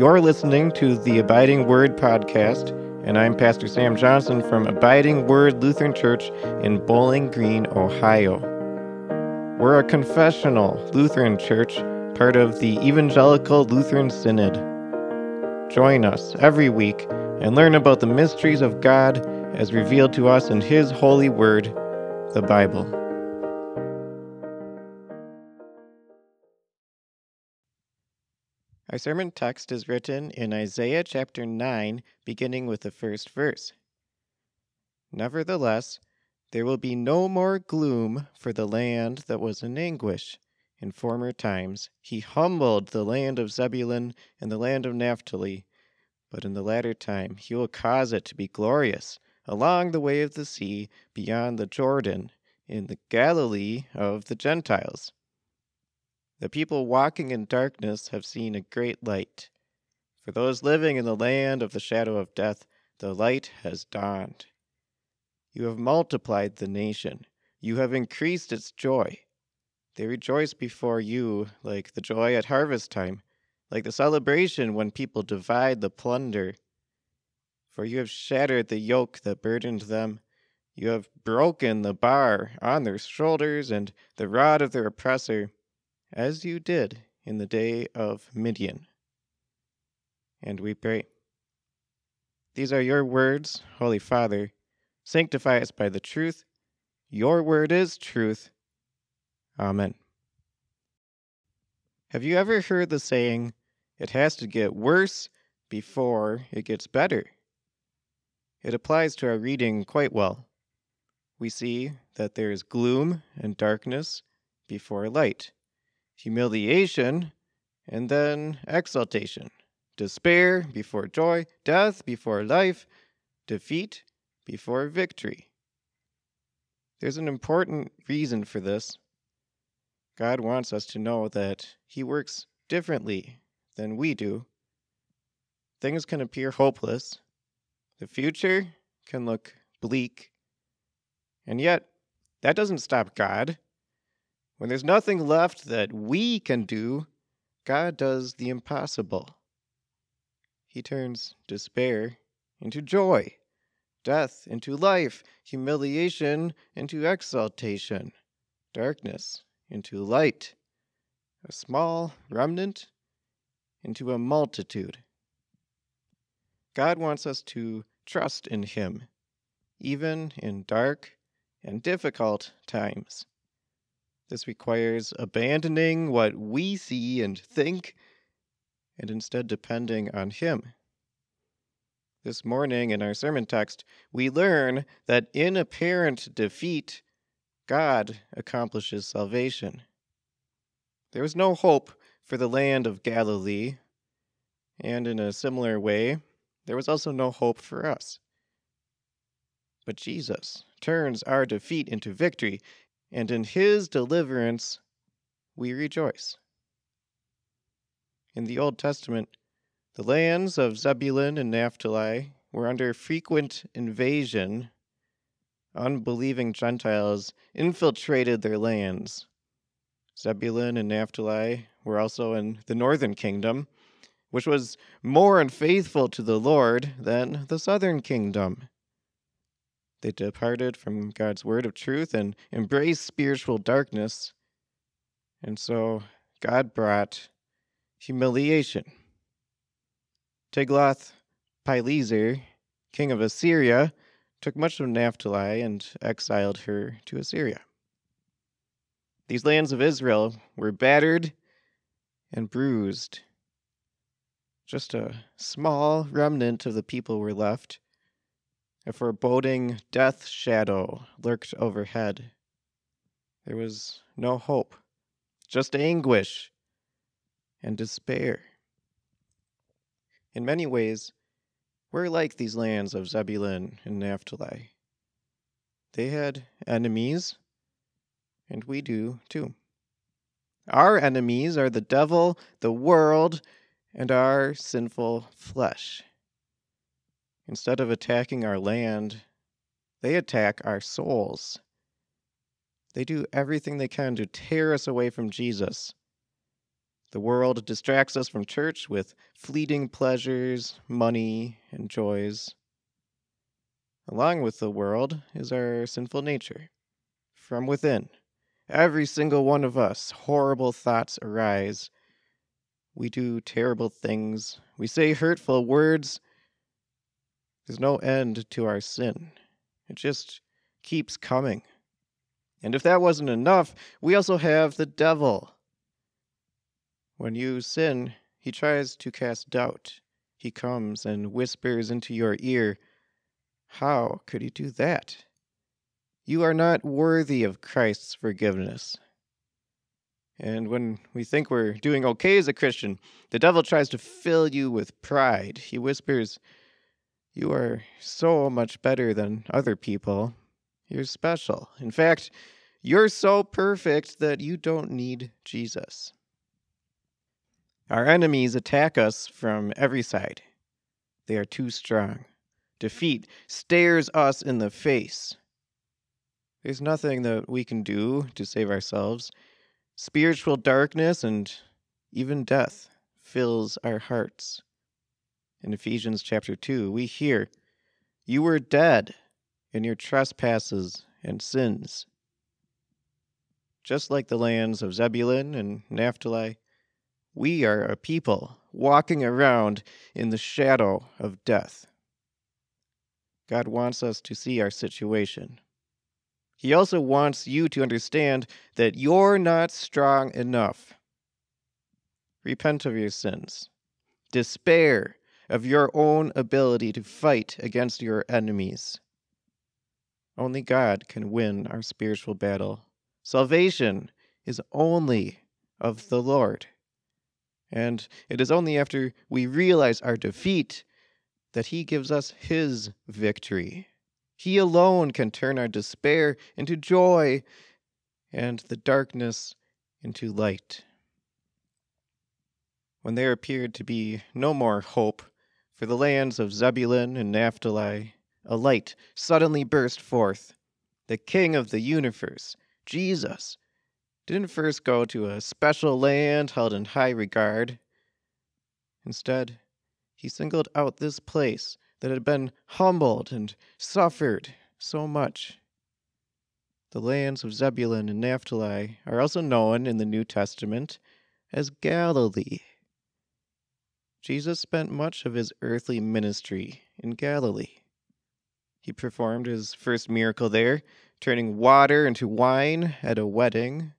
You're listening to the Abiding Word podcast, and I'm Pastor Sam Johnson from Abiding Word Lutheran Church in Bowling Green, Ohio. We're a confessional Lutheran church, part of the Evangelical Lutheran Synod. Join us every week and learn about the mysteries of God as revealed to us in His holy word, the Bible. Our sermon text is written in Isaiah chapter 9, beginning with the first verse. Nevertheless, there will be no more gloom for the land that was in anguish. In former times he humbled the land of Zebulun and the land of Naphtali, but in the latter time he will cause it to be glorious along the way of the sea beyond the Jordan in the Galilee of the Gentiles. The people walking in darkness have seen a great light. For those living in the land of the shadow of death, the light has dawned. You have multiplied the nation, you have increased its joy. They rejoice before you like the joy at harvest time, like the celebration when people divide the plunder. For you have shattered the yoke that burdened them. You have broken the bar on their shoulders and the rod of their oppressor as you did in the day of Midian. And we pray. These are your words, Holy Father. Sanctify us by the truth. Your word is truth. Amen. Have you ever heard the saying, it has to get worse before it gets better? It applies to our reading quite well. We see that there is gloom and darkness before light humiliation, and then exaltation, despair before joy, death before life, defeat before victory. There's an important reason for this. God wants us to know that He works differently than we do. Things can appear hopeless, the future can look bleak, and yet that doesn't stop God. When there's nothing left that we can do, God does the impossible. He turns despair into joy, death into life, humiliation into exaltation, darkness into light, a small remnant into a multitude. God wants us to trust in Him, even in dark and difficult times. This requires abandoning what we see and think and instead depending on Him. This morning in our sermon text, we learn that in apparent defeat, God accomplishes salvation. There was no hope for the land of Galilee, and in a similar way, there was also no hope for us. But Jesus turns our defeat into victory and in his deliverance we rejoice. In the Old Testament, the lands of Zebulun and Naphtali were under frequent invasion. Unbelieving Gentiles infiltrated their lands. Zebulun and Naphtali were also in the northern kingdom, which was more unfaithful to the Lord than the southern kingdom. They departed from God's word of truth and embraced spiritual darkness. And so God brought humiliation. Tiglath-Pileser, king of Assyria, took much of Naphtali and exiled her to Assyria. These lands of Israel were battered and bruised. Just a small remnant of the people were left a foreboding death shadow lurked overhead. There was no hope, just anguish and despair. In many ways, we're like these lands of Zebulun and Naphtali. They had enemies, and we do too. Our enemies are the devil, the world, and our sinful flesh. Instead of attacking our land, they attack our souls. They do everything they can to tear us away from Jesus. The world distracts us from church with fleeting pleasures, money, and joys. Along with the world is our sinful nature. From within, every single one of us, horrible thoughts arise. We do terrible things. We say hurtful words. There's no end to our sin. It just keeps coming. And if that wasn't enough, we also have the devil. When you sin, he tries to cast doubt. He comes and whispers into your ear, How could he do that? You are not worthy of Christ's forgiveness. And when we think we're doing okay as a Christian, the devil tries to fill you with pride. He whispers, You are so much better than other people. You're special. In fact, you're so perfect that you don't need Jesus. Our enemies attack us from every side. They are too strong. Defeat stares us in the face. There's nothing that we can do to save ourselves. Spiritual darkness and even death fills our hearts. In Ephesians chapter 2, we hear, You were dead in your trespasses and sins. Just like the lands of Zebulun and Naphtali, we are a people walking around in the shadow of death. God wants us to see our situation. He also wants you to understand that you're not strong enough. Repent of your sins. Despair of your own ability to fight against your enemies. Only God can win our spiritual battle. Salvation is only of the Lord. And it is only after we realize our defeat that He gives us His victory. He alone can turn our despair into joy and the darkness into light. When there appeared to be no more hope for the lands of Zebulun and Naphtali, a light suddenly burst forth. The King of the universe, Jesus, didn't first go to a special land held in high regard. Instead, he singled out this place that had been humbled and suffered so much. The lands of Zebulun and Naphtali are also known in the New Testament as Galilee. Jesus spent much of his earthly ministry in Galilee. He performed his first miracle there, turning water into wine at a wedding.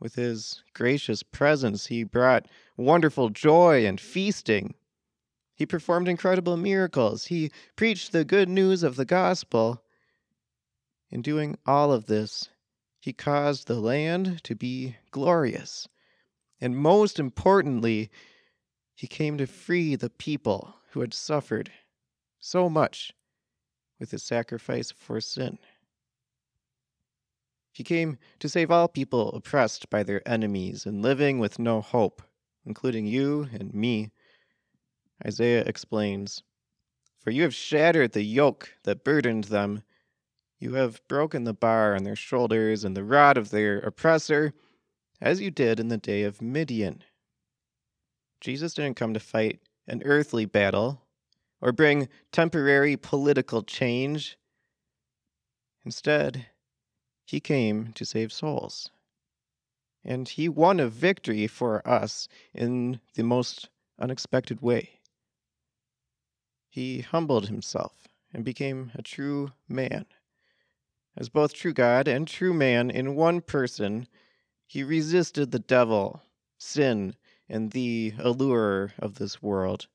With his gracious presence, he brought wonderful joy and feasting. He performed incredible miracles. He preached the good news of the gospel. In doing all of this, he caused the land to be glorious. And most importantly, he came to free the people who had suffered so much with his sacrifice for sin. He came to save all people oppressed by their enemies and living with no hope, including you and me. Isaiah explains For you have shattered the yoke that burdened them. You have broken the bar on their shoulders and the rod of their oppressor, as you did in the day of Midian. Jesus didn't come to fight an earthly battle or bring temporary political change. Instead, he came to save souls. And he won a victory for us in the most unexpected way. He humbled himself and became a true man. As both true God and true man in one person, he resisted the devil, sin, and the allure of this world.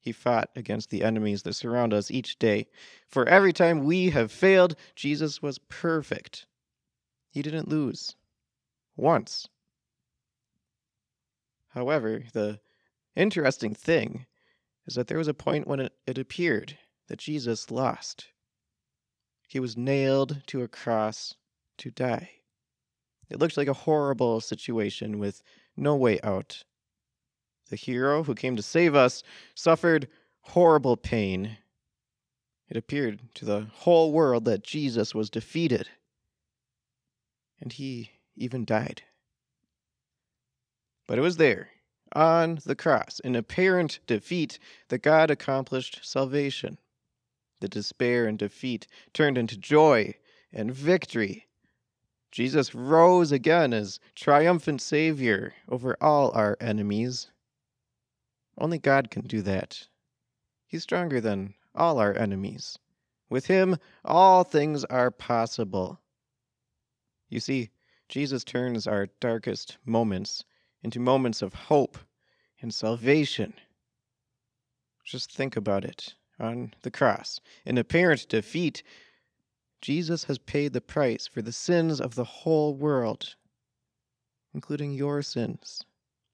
He fought against the enemies that surround us each day. For every time we have failed, Jesus was perfect. He didn't lose. Once. However, the interesting thing is that there was a point when it, it appeared that Jesus lost. He was nailed to a cross to die. It looked like a horrible situation with no way out. The hero who came to save us suffered horrible pain. It appeared to the whole world that Jesus was defeated, and he even died. But it was there, on the cross, in apparent defeat, that God accomplished salvation. The despair and defeat turned into joy and victory. Jesus rose again as triumphant Savior over all our enemies. Only God can do that. He's stronger than all our enemies. With Him, all things are possible. You see, Jesus turns our darkest moments into moments of hope and salvation. Just think about it. On the cross, in apparent defeat, Jesus has paid the price for the sins of the whole world, including your sins.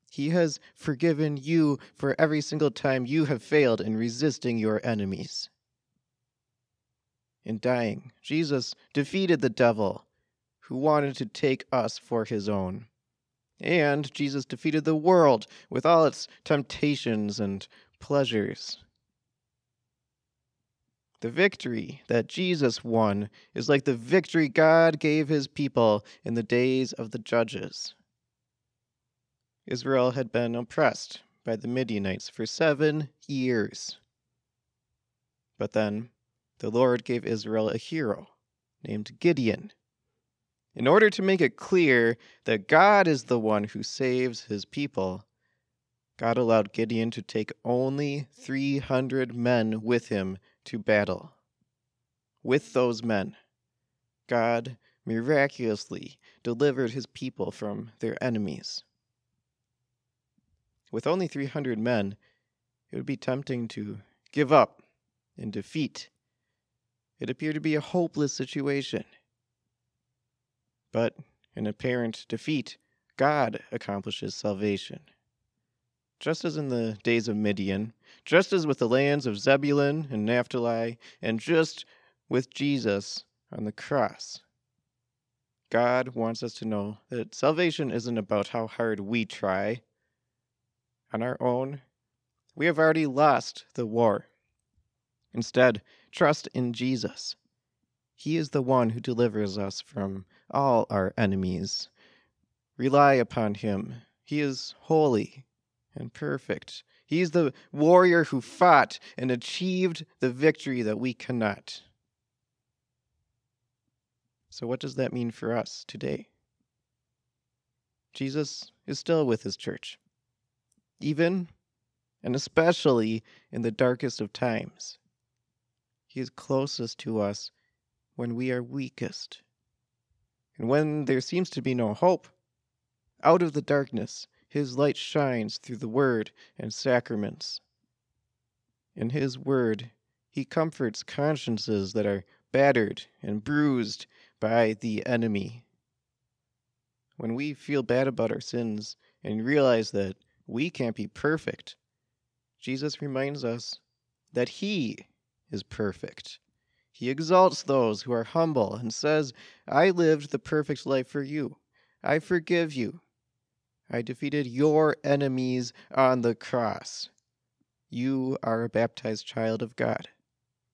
He has forgiven you for every single time you have failed in resisting your enemies. In dying, Jesus defeated the devil who wanted to take us for his own. And Jesus defeated the world with all its temptations and pleasures. The victory that Jesus won is like the victory God gave his people in the days of the judges. Israel had been oppressed by the Midianites for seven years. But then the Lord gave Israel a hero named Gideon in order to make it clear that God is the one who saves his people, God allowed Gideon to take only 300 men with him to battle. With those men, God miraculously delivered his people from their enemies. With only 300 men, it would be tempting to give up and defeat. It appeared to be a hopeless situation. But in apparent defeat, God accomplishes salvation. Just as in the days of Midian, just as with the lands of Zebulun and Naphtali, and just with Jesus on the cross. God wants us to know that salvation isn't about how hard we try. On our own, we have already lost the war. Instead, trust in Jesus. He is the one who delivers us from all our enemies. Rely upon him. He is holy and perfect. He is the warrior who fought and achieved the victory that we cannot. So, what does that mean for us today? Jesus is still with his church, even and especially in the darkest of times. He is closest to us when we are weakest. And when there seems to be no hope, out of the darkness his light shines through the word and sacraments. In his word, he comforts consciences that are battered and bruised by the enemy. When we feel bad about our sins and realize that we can't be perfect, Jesus reminds us that he is perfect he exalts those who are humble and says, I lived the perfect life for you. I forgive you. I defeated your enemies on the cross. You are a baptized child of God.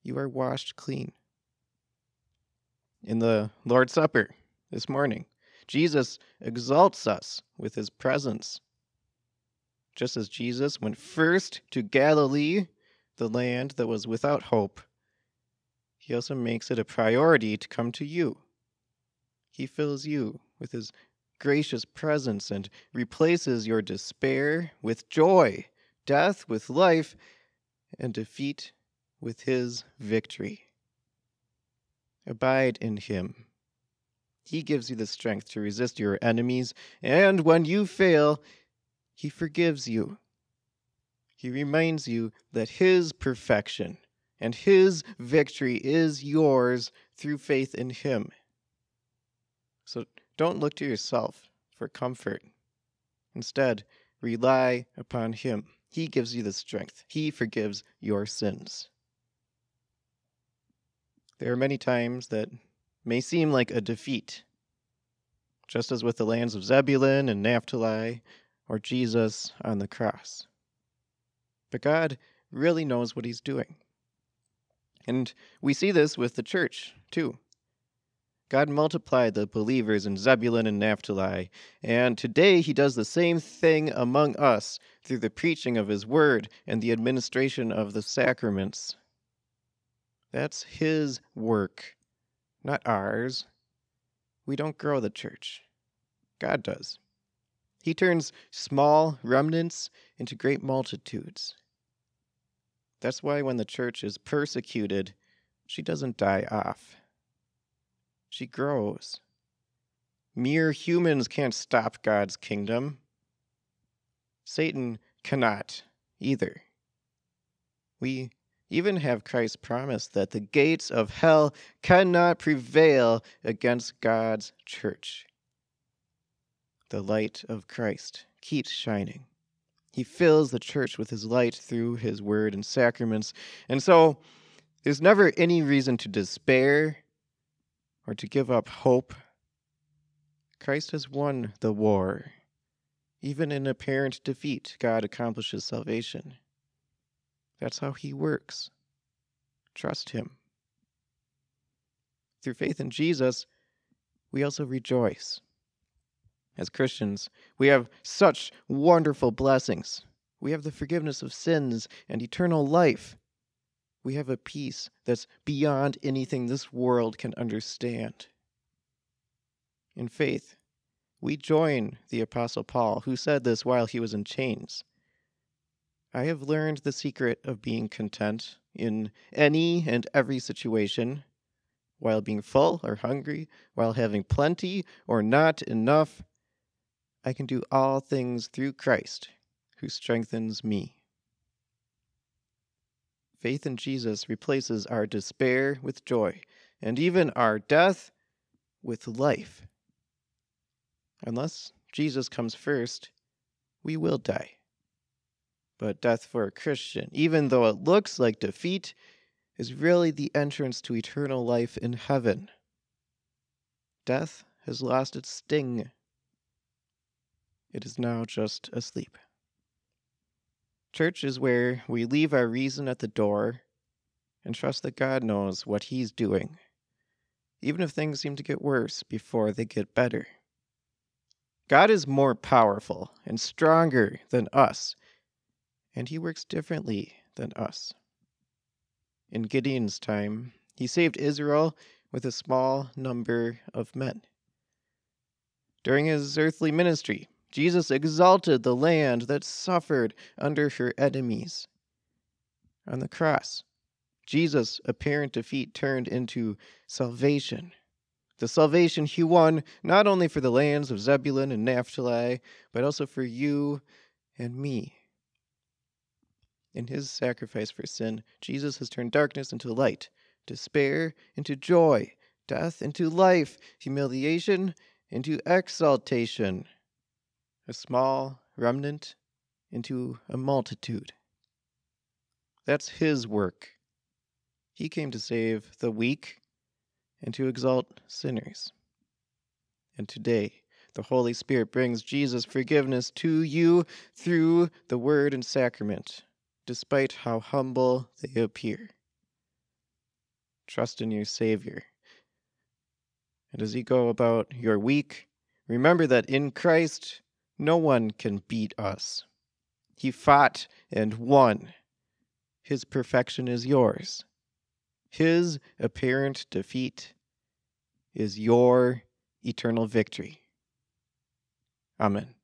You are washed clean. In the Lord's Supper this morning, Jesus exalts us with his presence. Just as Jesus went first to Galilee, the land that was without hope, he also makes it a priority to come to you. He fills you with his gracious presence and replaces your despair with joy, death with life, and defeat with his victory. Abide in him. He gives you the strength to resist your enemies, and when you fail, he forgives you. He reminds you that his perfection and his victory is yours through faith in him. So don't look to yourself for comfort. Instead, rely upon him. He gives you the strength, he forgives your sins. There are many times that may seem like a defeat, just as with the lands of Zebulun and Naphtali, or Jesus on the cross. But God really knows what he's doing. And we see this with the church, too. God multiplied the believers in Zebulun and Naphtali, and today he does the same thing among us through the preaching of his word and the administration of the sacraments. That's his work, not ours. We don't grow the church, God does. He turns small remnants into great multitudes. That's why when the church is persecuted, she doesn't die off she grows. Mere humans can't stop God's kingdom. Satan cannot either. We even have Christ's promise that the gates of hell cannot prevail against God's church. The light of Christ keeps shining. He fills the church with his light through his word and sacraments. And so there's never any reason to despair or to give up hope. Christ has won the war. Even in apparent defeat, God accomplishes salvation. That's how He works. Trust Him. Through faith in Jesus, we also rejoice. As Christians, we have such wonderful blessings. We have the forgiveness of sins and eternal life we have a peace that's beyond anything this world can understand. In faith, we join the Apostle Paul, who said this while he was in chains. I have learned the secret of being content in any and every situation, while being full or hungry, while having plenty or not enough. I can do all things through Christ, who strengthens me. Faith in Jesus replaces our despair with joy, and even our death with life. Unless Jesus comes first, we will die. But death for a Christian, even though it looks like defeat, is really the entrance to eternal life in heaven. Death has lost its sting. It is now just asleep. Church is where we leave our reason at the door and trust that God knows what He's doing, even if things seem to get worse before they get better. God is more powerful and stronger than us, and He works differently than us. In Gideon's time, he saved Israel with a small number of men. During his earthly ministry, Jesus exalted the land that suffered under her enemies. On the cross, Jesus' apparent defeat turned into salvation. The salvation he won not only for the lands of Zebulun and Naphtali, but also for you and me. In his sacrifice for sin, Jesus has turned darkness into light, despair into joy, death into life, humiliation into exaltation a small remnant into a multitude. That's his work. He came to save the weak and to exalt sinners. And today, the Holy Spirit brings Jesus' forgiveness to you through the Word and Sacrament, despite how humble they appear. Trust in your Savior. And as you go about your week, remember that in Christ no one can beat us. He fought and won. His perfection is yours. His apparent defeat is your eternal victory. Amen.